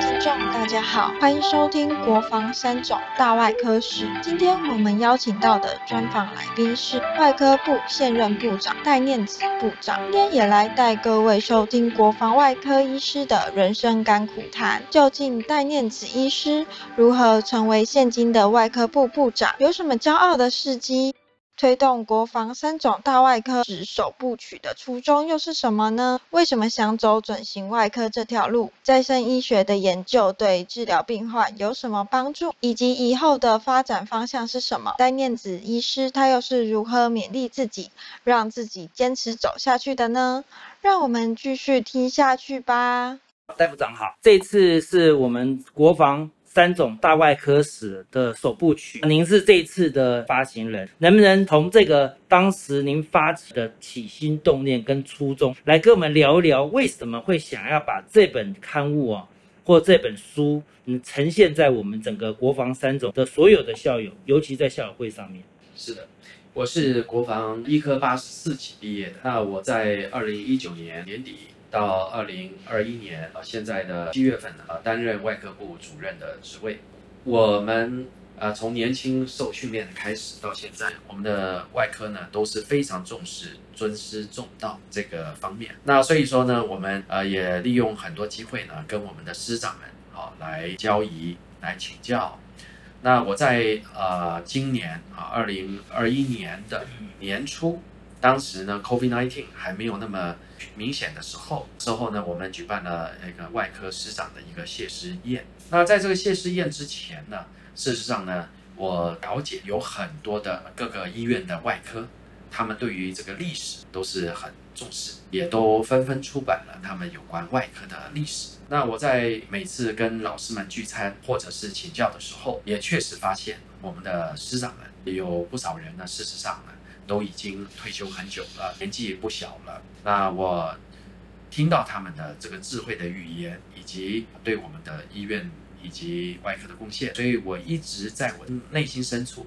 听众，大家好，欢迎收听《国防三种大外科史》。今天我们邀请到的专访来宾是外科部现任部长戴念子部长，今天也来带各位收听国防外科医师的人生甘苦谈。究竟戴念子医师如何成为现今的外科部部长？有什么骄傲的事迹？推动国防三种大外科史首部曲的初衷又是什么呢？为什么想走准型外科这条路？再生医学的研究对治疗病患有什么帮助？以及以后的发展方向是什么？戴念子医师他又是如何勉励自己，让自己坚持走下去的呢？让我们继续听下去吧。大夫长好，这次是我们国防。三种大外科史的首部曲，您是这次的发行人，能不能从这个当时您发起的起心动念跟初衷，来跟我们聊一聊，为什么会想要把这本刊物啊，或这本书，嗯，呈现在我们整个国防三种的所有的校友，尤其在校友会上面？是的，我是国防医科八十四期毕业的，那我在二零一九年年底。到二零二一年啊，现在的七月份呢，啊，担任外科部主任的职位。我们啊，从年轻受训练开始到现在，我们的外科呢都是非常重视尊师重道这个方面。那所以说呢，我们呃也利用很多机会呢，跟我们的师长们啊来交谊、来请教。那我在呃今年啊，二零二一年的年初。当时呢，COVID-19 还没有那么明显的时候，之后呢，我们举办了那个外科师长的一个谢师宴。那在这个谢师宴之前呢，事实上呢，我了解有很多的各个医院的外科，他们对于这个历史都是很重视，也都纷纷出版了他们有关外科的历史。那我在每次跟老师们聚餐或者是请教的时候，也确实发现我们的师长们有不少人呢，事实上呢。都已经退休很久了，年纪也不小了。那我听到他们的这个智慧的语言，以及对我们的医院以及外科的贡献，所以我一直在我内心深处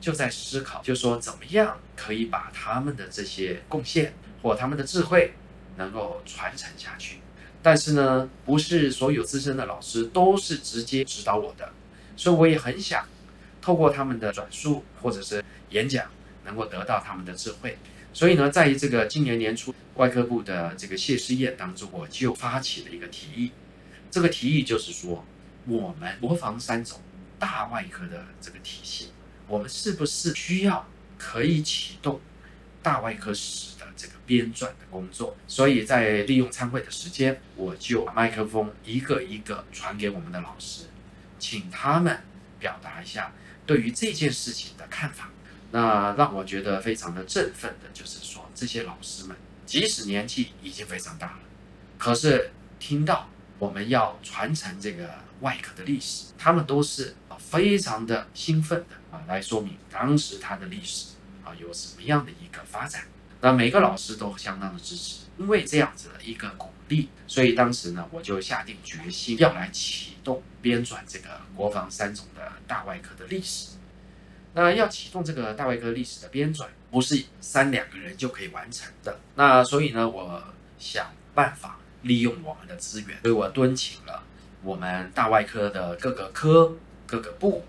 就在思考，就说怎么样可以把他们的这些贡献或他们的智慧能够传承下去。但是呢，不是所有资深的老师都是直接指导我的，所以我也很想透过他们的转述或者是演讲。能够得到他们的智慧，所以呢，在这个今年年初外科部的这个谢师宴当中，我就发起了一个提议。这个提议就是说，我们国防三种大外科的这个体系，我们是不是需要可以启动大外科史的这个编撰的工作？所以在利用参会的时间，我就把麦克风一个一个传给我们的老师，请他们表达一下对于这件事情的看法。那让我觉得非常的振奋的，就是说这些老师们，即使年纪已经非常大了，可是听到我们要传承这个外科的历史，他们都是非常的兴奋的啊，来说明当时他的历史啊有什么样的一个发展。那每个老师都相当的支持，因为这样子的一个鼓励，所以当时呢，我就下定决心要来启动编纂这个国防三种的大外科的历史。那要启动这个大外科历史的编纂，不是三两个人就可以完成的。那所以呢，我想办法利用我们的资源，所以我敦请了我们大外科的各个科、各个部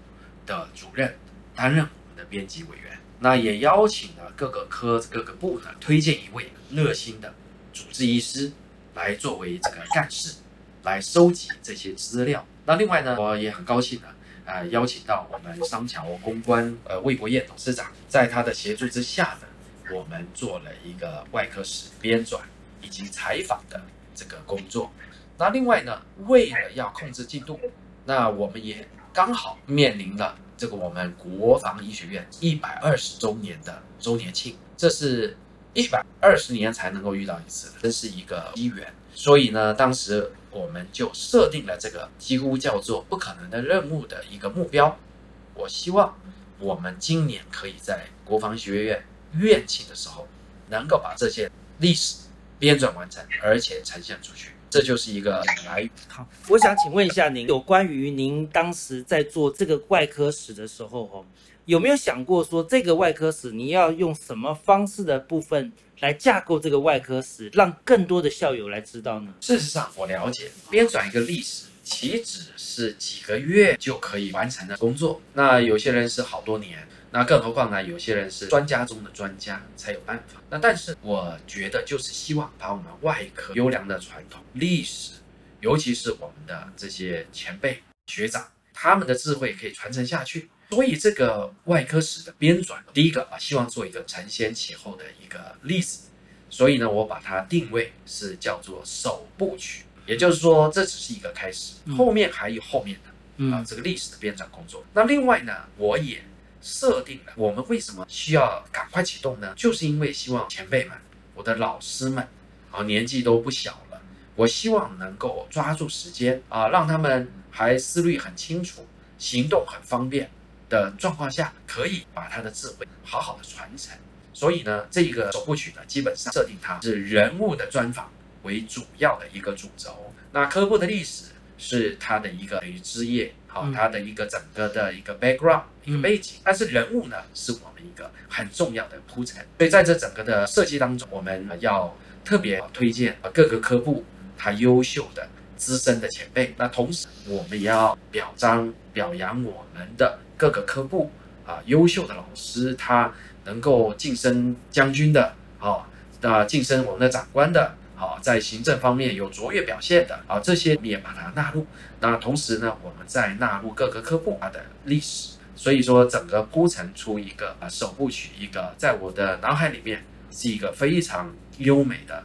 的主任担任我们的编辑委员。那也邀请了各个科、各个部呢，推荐一位热心的主治医师来作为这个干事，来收集这些资料。那另外呢，我也很高兴呢。呃，邀请到我们商桥公关呃魏国燕董事长，在他的协助之下呢，我们做了一个外科史编纂以及采访的这个工作。那另外呢，为了要控制进度，那我们也刚好面临了这个我们国防医学院一百二十周年的周年庆，这是一百二十年才能够遇到一次，真是一个机缘。所以呢，当时。我们就设定了这个几乎叫做不可能的任务的一个目标。我希望我们今年可以在国防学院院庆的时候，能够把这些历史编纂完成，而且呈现出去。这就是一个来。好，我想请问一下您，有关于您当时在做这个外科史的时候，哈，有没有想过说这个外科史你要用什么方式的部分？来架构这个外科史，让更多的校友来知道呢。事实上，我了解编纂一个历史，岂止是几个月就可以完成的工作？那有些人是好多年，那更何况呢？有些人是专家中的专家才有办法。那但是我觉得就是希望把我们外科优良的传统历史，尤其是我们的这些前辈学长，他们的智慧可以传承下去。所以这个外科史的编纂，第一个啊，希望做一个承先启后的一个例子。所以呢，我把它定位是叫做首部曲。也就是说，这只是一个开始，后面还有后面的啊，这个历史的编纂工作。那另外呢，我也设定了，我们为什么需要赶快启动呢？就是因为希望前辈们、我的老师们啊，年纪都不小了，我希望能够抓住时间啊，让他们还思虑很清楚、行动很方便的状况下，可以把他的智慧好好的传承。所以呢，这个首部曲呢，基本上设定它是人物的专访。为主要的一个主轴，那科布的历史是他的一个等于枝叶，好，他的一个整个的一个 background 一个背景，但是人物呢是我们一个很重要的铺陈，所以在这整个的设计当中，我们要特别推荐各个科部他优秀的资深的前辈，那同时我们也要表彰表扬我们的各个科部啊优秀的老师，他能够晋升将军的，啊，那晋升我们的长官的。啊，在行政方面有卓越表现的啊，这些你也把它纳入。那同时呢，我们再纳入各个科部它的历史，所以说整个铺陈出一个啊首部曲，一个在我的脑海里面是一个非常优美的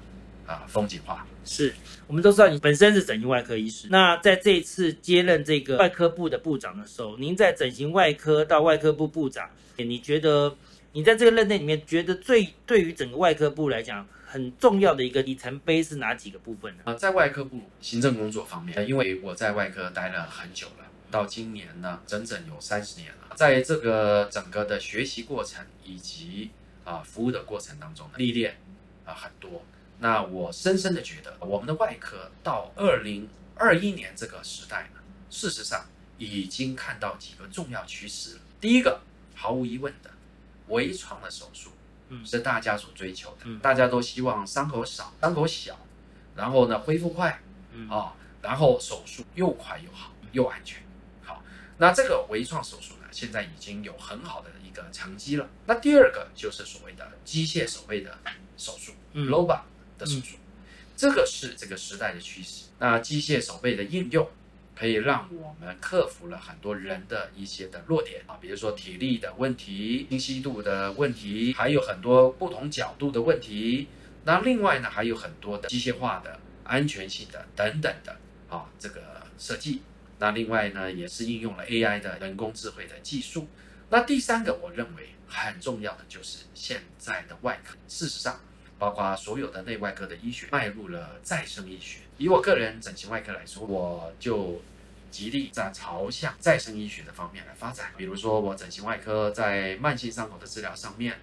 啊风景画。是我们都知道你本身是整形外科医师，那在这一次接任这个外科部的部长的时候，您在整形外科到外科部部长，你觉得你在这个任内里面觉得最对于整个外科部来讲？很重要的一个里程碑是哪几个部分呢？呃，在外科部行政工作方面，因为我在外科待了很久了，到今年呢，整整有三十年了。在这个整个的学习过程以及啊服务的过程当中，历练啊很多。那我深深的觉得，我们的外科到二零二一年这个时代呢，事实上已经看到几个重要趋势了。第一个，毫无疑问的，微创的手术。是大家所追求的，大家都希望伤口少、伤口小，然后呢恢复快，啊，然后手术又快又好又安全。好，那这个微创手术呢，现在已经有很好的一个成绩了。那第二个就是所谓的机械手背的手术 l o 的手术，这个是这个时代的趋势。那机械手背的应用。可以让我们克服了很多人的一些的弱点啊，比如说体力的问题、清晰度的问题，还有很多不同角度的问题。那另外呢，还有很多的机械化的、安全性的等等的啊，这个设计。那另外呢，也是应用了 AI 的人工智慧的技术。那第三个，我认为很重要的就是现在的外科，事实上，包括所有的内外科的医学迈入了再生医学。以我个人整形外科来说，我就极力在朝向再生医学的方面来发展。比如说，我整形外科在慢性伤口的治疗上面，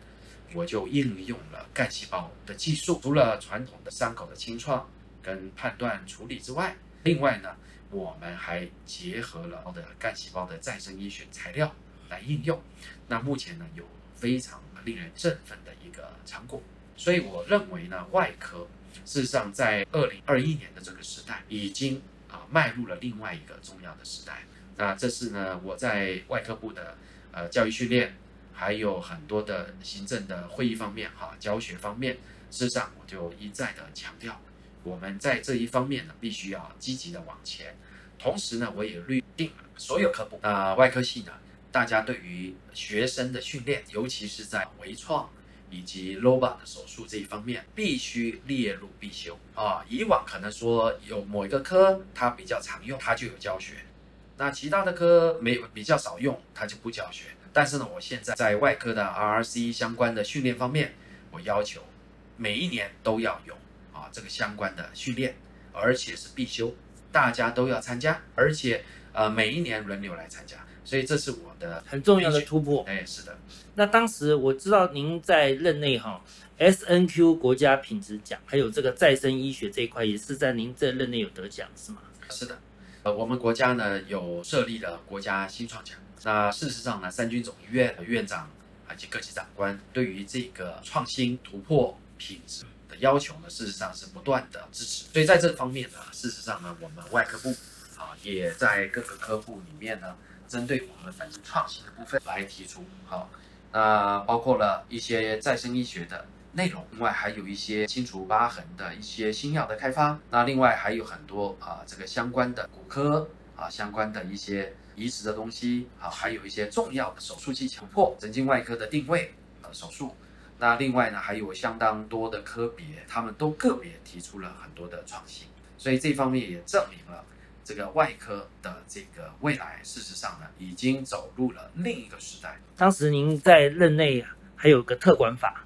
我就应用了干细胞的技术。除了传统的伤口的清创跟判断处理之外，另外呢，我们还结合了的干细胞的再生医学材料来应用。那目前呢，有非常令人振奋的一个成果。所以我认为呢，外科。事实上，在二零二一年的这个时代，已经啊迈入了另外一个重要的时代。那这是呢，我在外科部的呃教育训练，还有很多的行政的会议方面，哈，教学方面，事实上我就一再的强调，我们在这一方面呢，必须要积极的往前。同时呢，我也律定了所有科部啊，外科系呢，大家对于学生的训练，尤其是在微创。以及 l o b a 的手术这一方面必须列入必修啊。以往可能说有某一个科它比较常用，它就有教学；那其他的科没比较少用，它就不教学。但是呢，我现在在外科的 RRC 相关的训练方面，我要求每一年都要有啊这个相关的训练，而且是必修，大家都要参加，而且呃每一年轮流来参加。所以这是我的很重要的突破。哎，是的。那当时我知道您在任内哈，S N Q 国家品质奖，还有这个再生医学这一块，也是在您这任内有得奖是吗？是的。呃，我们国家呢有设立了国家新创奖。那事实上呢，三军总医院的院长以及各级长官对于这个创新突破品质的要求呢，事实上是不断的支持。所以在这方面呢，事实上呢，我们外科部啊，也在各个科部里面呢，针对我们本身创新的部分来提出。好，那包括了一些再生医学的内容，另外还有一些清除疤痕的一些新药的开发。那另外还有很多啊，这个相关的骨科啊，相关的一些移植的东西啊，还有一些重要的手术技巧突破，神经外科的定位呃手术。那另外呢，还有相当多的科别，他们都个别提出了很多的创新，所以这方面也证明了这个外科的这个未来，事实上呢，已经走入了另一个时代。当时您在任内还有个特管法，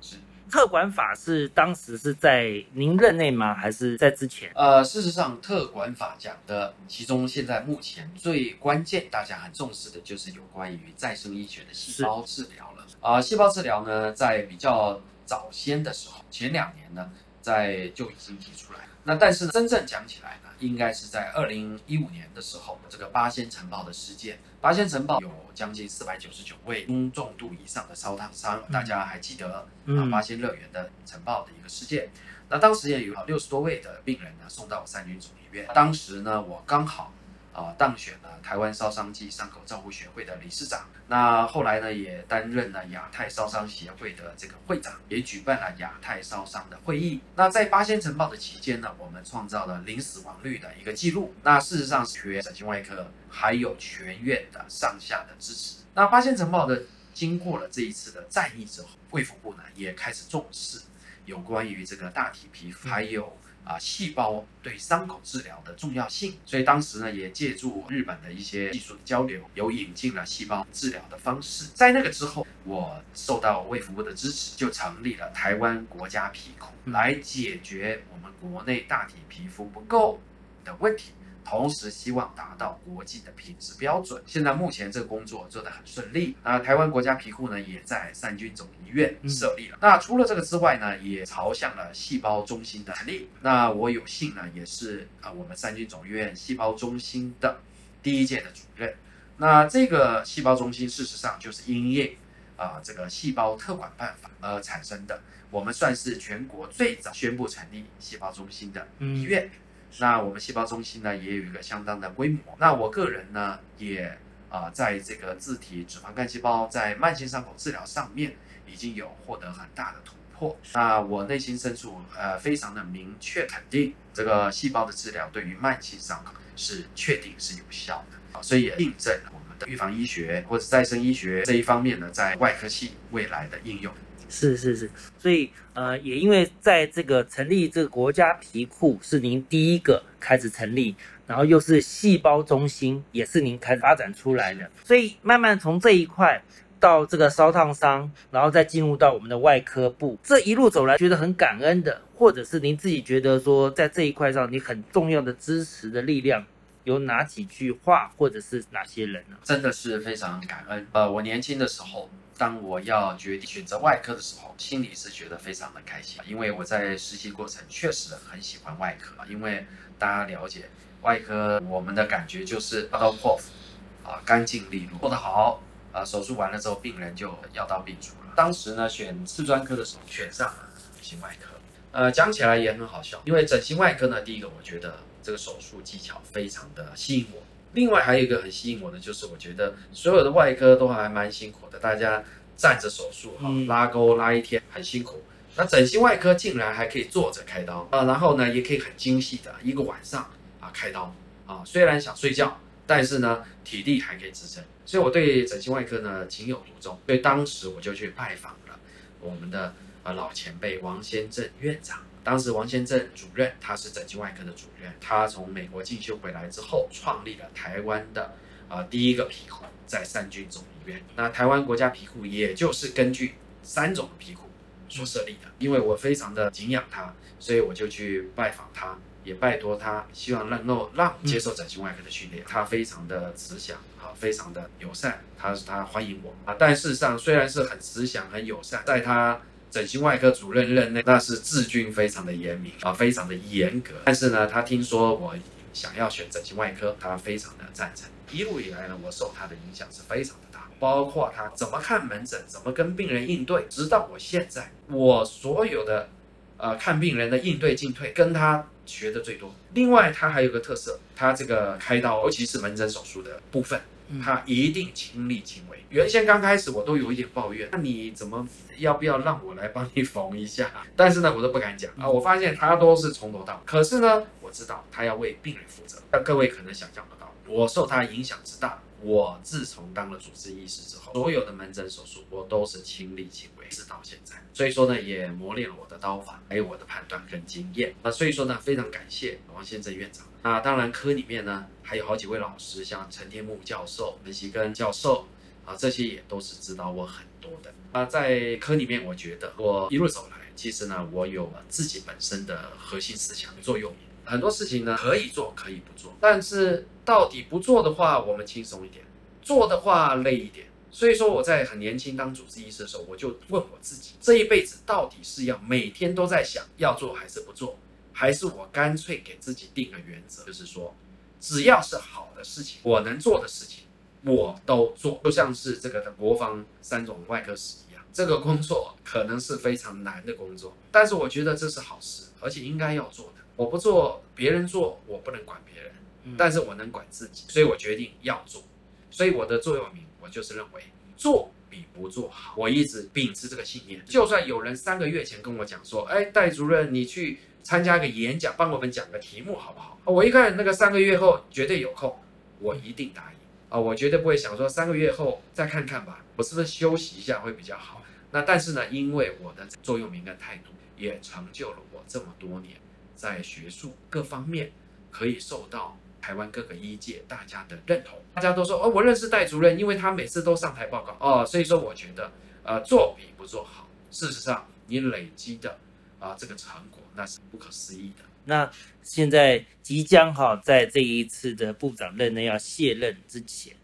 是特管法是当时是在您任内吗？还是在之前？呃，事实上，特管法讲的，其中现在目前最关键，大家很重视的就是有关于再生医学的细胞治疗了。啊、细胞治疗呢，在比较早先的时候，前两年呢，在就已经提出来。那但是真正讲起来呢，应该是在二零一五年的时候，这个八仙城堡的事件。八仙城堡有将近四百九十九位中重度以上的烧烫伤，大家还记得啊嗯八仙乐园的城堡的一个事件。那当时也有六十多位的病人呢送到三军总医院。当时呢，我刚好啊、当选了台湾烧伤暨伤口照护学会的理事长。那后来呢，也担任了亚太烧伤协会的这个会长，也举办了亚太烧伤的会议。那在八仙城堡的期间呢，我们创造了零死亡率的一个记录。那事实上是全整形外科还有全院的上下的支持。那八仙城堡的经过了这一次的战役之后，卫福部呢也开始重视有关于这个大体皮肤还有啊细胞对伤口治疗的重要性，所以当时呢也借助日本的一些技术的交流，有引进了细胞治疗的方式。在那个之后，我受到卫福部的支持，就成立了台湾国家皮库，来解决我们国内大体皮肤不够的问题。同时希望达到国际的品质标准。现在目前这个工作做得很顺利。那台湾国家皮库呢，也在三军总医院设立了。那除了这个之外呢，也朝向了细胞中心的成立。那我有幸呢，也是啊我们三军总医院细胞中心的第一届的主任。那这个细胞中心事实上就是因应啊这个细胞特管办法而产生的。我们算是全国最早宣布成立细胞中心的医院。那我们细胞中心呢也有一个相当的规模。那我个人呢也啊、在这个自体脂肪干细胞在慢性伤口治疗上面已经有获得很大的突破。那我内心深处呃非常的明确肯定，这个细胞的治疗对于慢性伤口是确定是有效的，所以也印证了我们的预防医学或者再生医学这一方面呢，在外科系未来的应用。是是是，所以呃，也因为在这个成立这个国家皮库是您第一个开始成立，然后又是细胞中心也是您开始发展出来的，所以慢慢从这一块到这个烧烫伤，然后再进入到我们的外科部，这一路走来觉得很感恩的，或者是您自己觉得说在这一块上你很重要的支持的力量。有哪几句话，或者是哪些人呢？真的是非常感恩。呃，我年轻的时候，当我要决定选择外科的时候，心里是觉得非常的开心，因为我在实习过程确实很喜欢外科，因为大家了解外科，我们的感觉就是刀刀破斧，啊，干净利落，做得好，啊，手术完了之后，病人就药到病除了。当时呢，选次专科的时候，选上了整形外科。呃，讲起来也很好笑，因为整形外科呢，第一个我觉得这个手术技巧非常的吸引我，另外还有一个很吸引我的就是，我觉得所有的外科都还蛮辛苦的，大家站着手术哈嗯，拉钩拉一天很辛苦。那整形外科竟然还可以坐着开刀啊，然后呢也可以很精细的一个晚上啊开刀啊，虽然想睡觉，但是呢体力还可以支撑，所以我对整形外科呢情有独钟，所以当时我就去拜访了我们的呃老前辈王先正院长。当时王先正主任他是整形外科的主任，他从美国进修回来之后，创立了台湾的啊、呃第一个皮库，在三军总医院。那台湾国家皮库也就是根据三种皮库所设立的。因为我非常的敬仰他，所以我就去拜访他，也拜托他，希望能够让我接受整形外科的训练。他非常的慈祥啊，非常的友善，他他欢迎我啊。但事实上虽然是很慈祥、很友善，在他整形外科主任任内，那是治军非常的严明啊，非常的严格。但是呢，他听说我想要选整形外科，他非常的赞成。一路以来呢，我受他的影响是非常的大，包括他怎么看门诊，怎么跟病人应对，直到我现在，我所有的呃看病人的应对进退，跟他学的最多。另外，他还有个特色，他这个开刀，尤其是门诊手术的部分，它一定亲力亲为。原先刚开始我都有一点抱怨，那你怎么要不要让我来帮你缝一下？但是呢，我都不敢讲啊。我发现他都是从头到尾，可是呢，我知道他要为病人负责。那各位可能想象不到，我受他影响之大。我自从当了主治医师之后，所有的门诊手术我都是亲力亲为，直到现在。所以说呢，也磨练了我的刀法，还有我的判断跟经验。那所以说呢，非常感谢王先生院长。那当然科里面呢还有好几位老师，像陈天木教授、文习根教授啊，这些也都是指导我很多的。那，在科里面，我觉得我一路走来，其实呢，我有自己本身的核心思想座右铭。很多事情呢可以做，可以不做，但是到底不做的话，我们轻松一点；做的话累一点。所以说我在很年轻当主治医师的时候，我就问我自己：这一辈子到底是要每天都在想要做还是不做，还是我干脆给自己定个原则，就是说，只要是好的事情，我能做的事情，我都做。就像是这个的国防三种外科史一样，这个工作可能是非常难的工作，但是我觉得这是好事，而且应该要做的。我不做，别人做，我不能管别人，但是我能管自己，所以我决定要做。所以我的座右铭，我就是认为做比不做好。我一直秉持这个信念，就算有人三个月前跟我讲说，哎，戴主任，你去参加个演讲，帮我们讲个题目好不好？我一看那个三个月后绝对有空，我一定答应啊！我绝对不会想说三个月后再看看吧，我是不是休息一下会比较好？那但是呢，因为我的座右铭跟态度，也成就了我这么多年。在学术各方面可以受到台湾各个医界大家的认同，大家都说哦，我认识戴主任，因为他每次都上台报告哦，所以说我觉得呃做比不做好。事实上，你累积的啊这个成果那是不可思议的。那现在即将哈在这一次的部长任内要卸任之前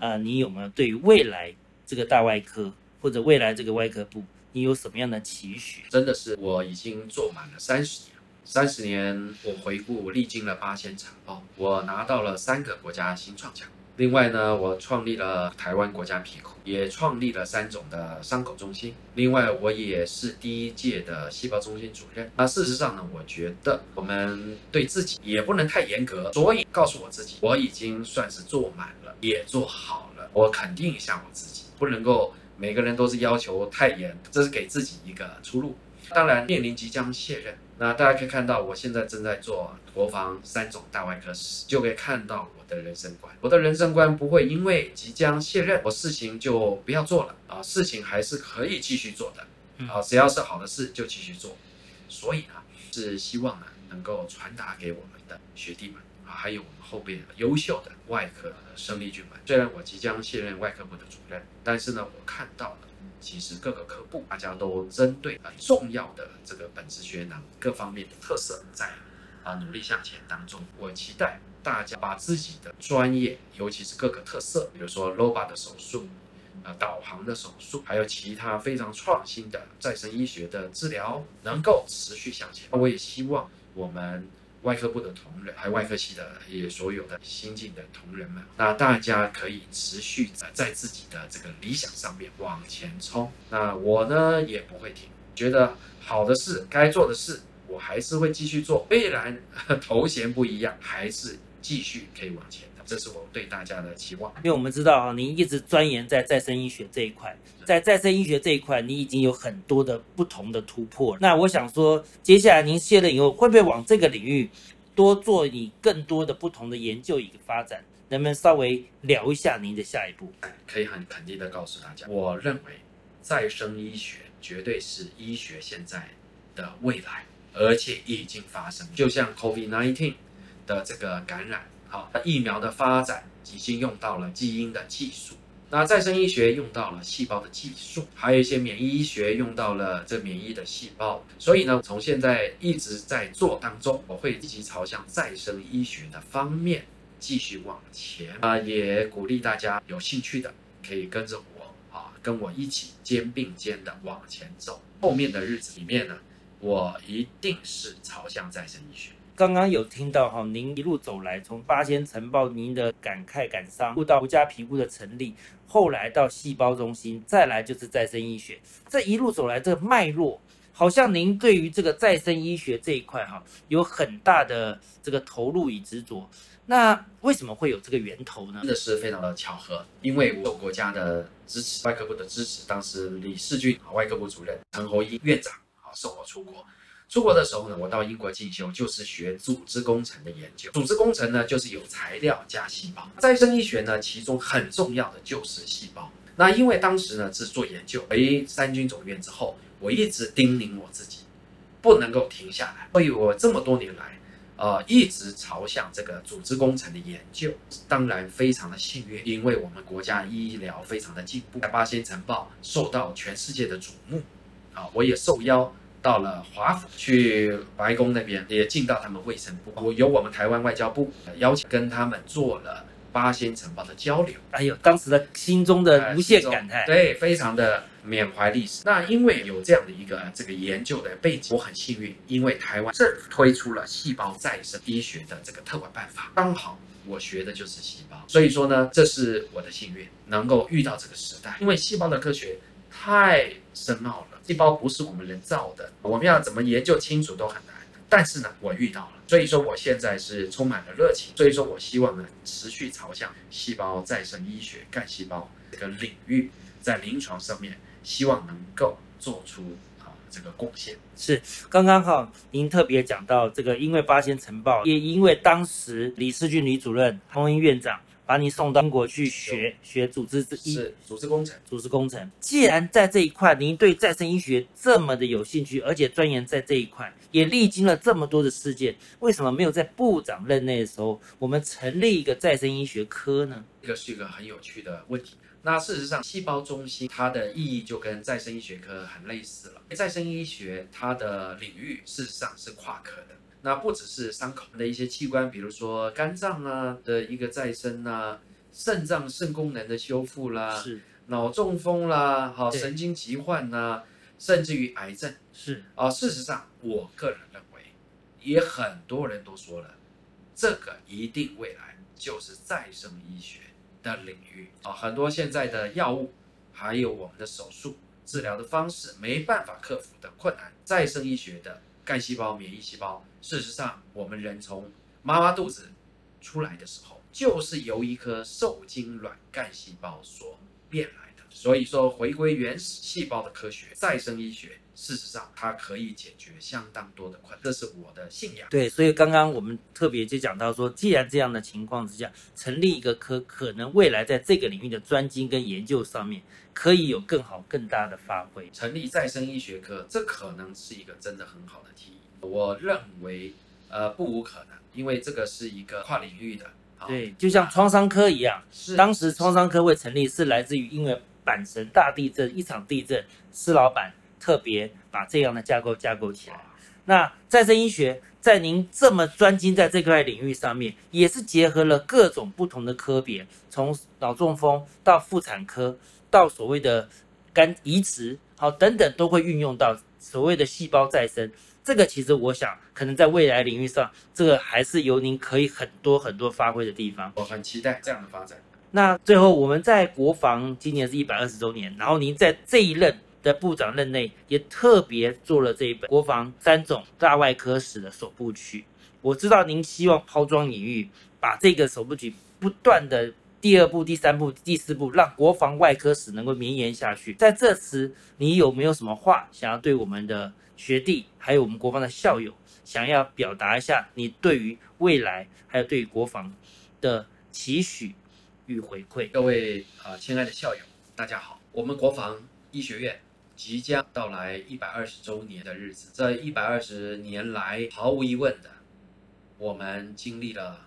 啊，你有没有对于未来这个大外科或者未来这个外科部，你有什么样的期许？真的是我已经做满了三十年。三十年，我回顾历经了八千场哦，我拿到了三个国家新创奖。另外呢，我创立了台湾国家皮口，也创立了三种的伤口中心。另外，我也是第一届的细胞中心主任。那事实上呢，我觉得我们对自己也不能太严格，所以告诉我自己，我已经算是做满了，也做好了。我肯定一下我自己，不能够每个人都是要求太严，这是给自己一个出路。当然，面临即将卸任。那大家可以看到，我现在正在做国防三种大外科史，就可以看到我的人生观。我的人生观不会因为即将卸任，我事情就不要做了啊，事情还是可以继续做的啊，只要是好的事就继续做。所以呢，是希望呢能够传达给我们的学弟们啊，还有我们后边优秀的外科生力军们。虽然我即将卸任外科部的主任，但是呢，我看到了。其实各个科部大家都针对很重要的这个本职学能各方面的特色，在啊努力向前当中。我期待大家把自己的专业，尤其是各个特色，比如说 LOBA 的手术，呃导航的手术，还有其他非常创新的再生医学的治疗，能够持续向前。我也希望我们。外科部的同仁，还有外科系的也所有的新进的同仁们，那大家可以持续在在自己的这个理想上面往前冲。那我呢也不会停，觉得好的事、该做的事，我还是会继续做。虽然头衔不一样，还是继续可以往前。这是我对大家的期望，因为我们知道啊，您一直钻研在再生医学这一块，在再生医学这一块，你已经有很多的不同的突破。那我想说，接下来您卸任以后，会不会往这个领域多做你更多的不同的研究一个发展？能不能稍微聊一下您的下一步？可以很肯定的告诉大家，我认为再生医学绝对是医学现在的未来，而且已经发生。就像 COVID-19 的这个感染。好，疫苗的发展已经用到了基因的技术，那再生医学用到了细胞的技术，还有一些免疫医学用到了这免疫的细胞。所以呢，从现在一直在做当中，我会积极朝向再生医学的方面继续往前啊，也鼓励大家有兴趣的可以跟着我啊，跟我一起肩并肩的往前走。后面的日子里面呢，我一定是朝向再生医学。刚刚有听到哈，您一路走来，从八仙城报您的感慨感伤，到国家皮肤的成立，后来到细胞中心，再来就是再生医学，这一路走来这个脉络，好像您对于这个再生医学这一块哈，有很大的这个投入与执着。那为什么会有这个源头呢？真的是非常的巧合，因为我有国家的支持，外科部的支持，当时李世军外科部主任陈侯一院长啊送我出国。出国的时候呢，我到英国进修，就是学组织工程的研究。组织工程呢，就是有材料加细胞。再生医学呢，其中很重要的就是细胞。那因为当时呢是做研究，回三军总院之后，我一直叮咛我自己，不能够停下来。所以我这么多年来。呃，一直朝向这个组织工程的研究，当然非常的幸运，因为我们国家医疗非常的进步，在八仙城报受到全世界的瞩目，啊，我也受邀到了华府去白宫那边，也进到他们卫生部，我由我们台湾外交部邀请跟他们做了八仙城堡的交流，哎呦，当时的心中的无限感叹，对，非常的。缅怀历史，那因为有这样的一个这个研究的背景，我很幸运，因为台湾政府推出了细胞再生医学的这个特管办法，刚好我学的就是细胞，所以说呢，这是我的幸运，能够遇到这个时代。因为细胞的科学太深奥了，细胞不是我们人造的，我们要怎么研究清楚都很难。但是呢，我遇到了，所以说我现在是充满了热情，所以说我希望呢，持续朝向细胞再生医学、干细胞这个领域，在临床上面。希望能够做出这个贡献。是刚刚好，您特别讲到这个，因为八仙晨报，也因为当时李世俊李主任、汤英院长把你送到英国去学学组织医，是组织工程，组织工程。既然在这一块您对再生医学这么的有兴趣，而且钻研在这一块，也历经了这么多的事件，为什么没有在部长任内的时候，我们成立一个再生医学科呢？这个是一个很有趣的问题。那事实上，细胞中心它的意义就跟再生医学科很类似了。再生医学它的领域事实上是跨科的，那不只是伤口的一些器官，比如说肝脏啊的一个再生啊，肾脏肾功能的修复啦，是脑中风啦，好神经疾患呐，甚至于癌症是啊。事实上，我个人认为，也很多人都说了，这个一定未来就是再生医学。的领域啊，很多现在的药物，还有我们的手术治疗的方式，没办法克服的困难。再生医学的干细胞、免疫细胞，事实上，我们人从妈妈肚子出来的时候，就是由一颗受精卵干细胞所变来。所以说，回归原始细胞的科学，再生医学。事实上，它可以解决相当多的困难，这是我的信仰。对，所以刚刚我们特别就讲到说，既然这样的情况之下，成立一个科，可能未来在这个领域的专精跟研究上面，可以有更好、更大的发挥。成立再生医学科，这可能是一个真的很好的提议。我认为，呃，不无可能，因为这个是一个跨领域的。对，就像创伤科一样，当时创伤科会成立，是来自于因为阪神大地震一场地震，施老板。特别把这样的架构架构起来。那再生医学在您这么专精在这块领域上面，也是结合了各种不同的科别，从脑中风到妇产科，到所谓的肝移植，好等等，都会运用到所谓的细胞再生。这个其实我想，可能在未来领域上，这个还是由您可以很多很多发挥的地方。我很期待这样的发展。那最后我们在国防今年是一百二十周年，然后您在这一任。的部长任内也特别做了这一本《国防三种大外科史》的首部曲。我知道您希望抛砖引玉，把这个首部曲不断的第二部、第三部、第四部，让国防外科史能够绵延下去。在这时，你有没有什么话想要对我们的学弟，还有我们国防的校友，想要表达一下你对于未来，还有对于国防的期许与回馈？各位啊，亲爱的校友，大家好，我们国防医学院。即将到来一百二十周年的日子，这一百二十年来，毫无疑问的，我们经历了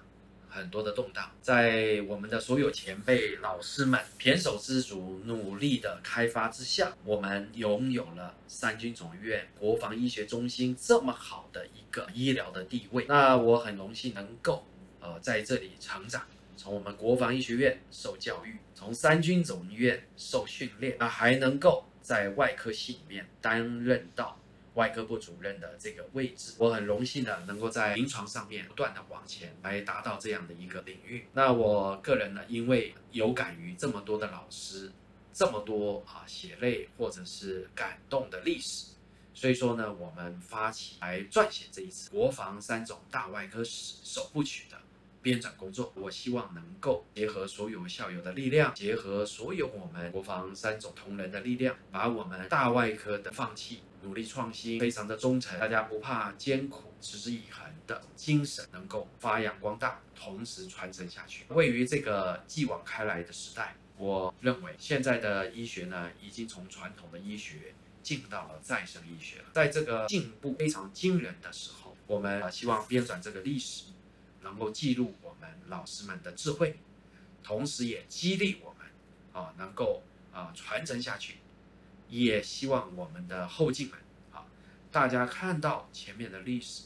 很多的动荡。在我们的所有前辈老师们胼手知足、努力的开发之下，我们拥有了三军总医院国防医学中心这么好的一个医疗的地位。那我很荣幸能够呃在这里成长，从我们国防医学院受教育，从三军总医院受训练，那还能够。在外科系里面担任到外科部主任的这个位置，我很荣幸的能够在临床上面不断的往前来达到这样的一个领域。那我个人呢，因为有感于这么多的老师，这么多啊血泪或者是感动的历史，所以说呢，我们发起来撰写这一次国防三种大外科史首部曲的编纂工作。我希望能够结合所有校友的力量，结合所有我们国防三种同仁的力量，把我们大外科的放弃、努力创新、非常的忠诚，大家不怕艰苦、持之以恒的精神，能够发扬光大，同时传承下去。位于这个继往开来的时代，我认为现在的医学呢，已经从传统的医学。进到了再生医学，在这个进步非常惊人的时候，我们希望编纂这个历史，能够记录我们老师们的智慧，同时也激励我们啊能够啊传承下去，也希望我们的后进们啊大家看到前面的历史，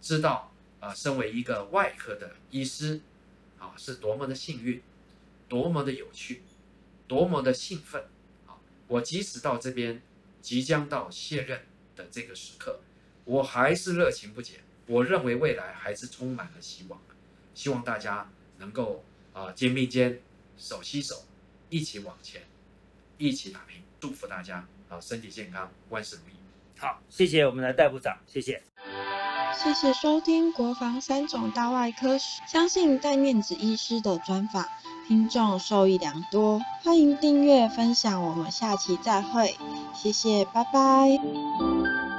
知道啊身为一个外科的医师啊是多么的幸运，多么的有趣，多么的兴奋啊！我即使到这边。即将到卸任的这个时刻，我还是热情不减。我认为未来还是充满了希望，希望大家能够啊肩并肩，手牵手，一起往前，一起打拼。祝福大家啊身体健康，万事如意。好，谢谢我们的戴部长，谢谢。谢谢收听国防三种大外科史，相信戴面子医师的专访。听众受益良多，欢迎订阅分享，我们下期再会，谢谢，拜拜。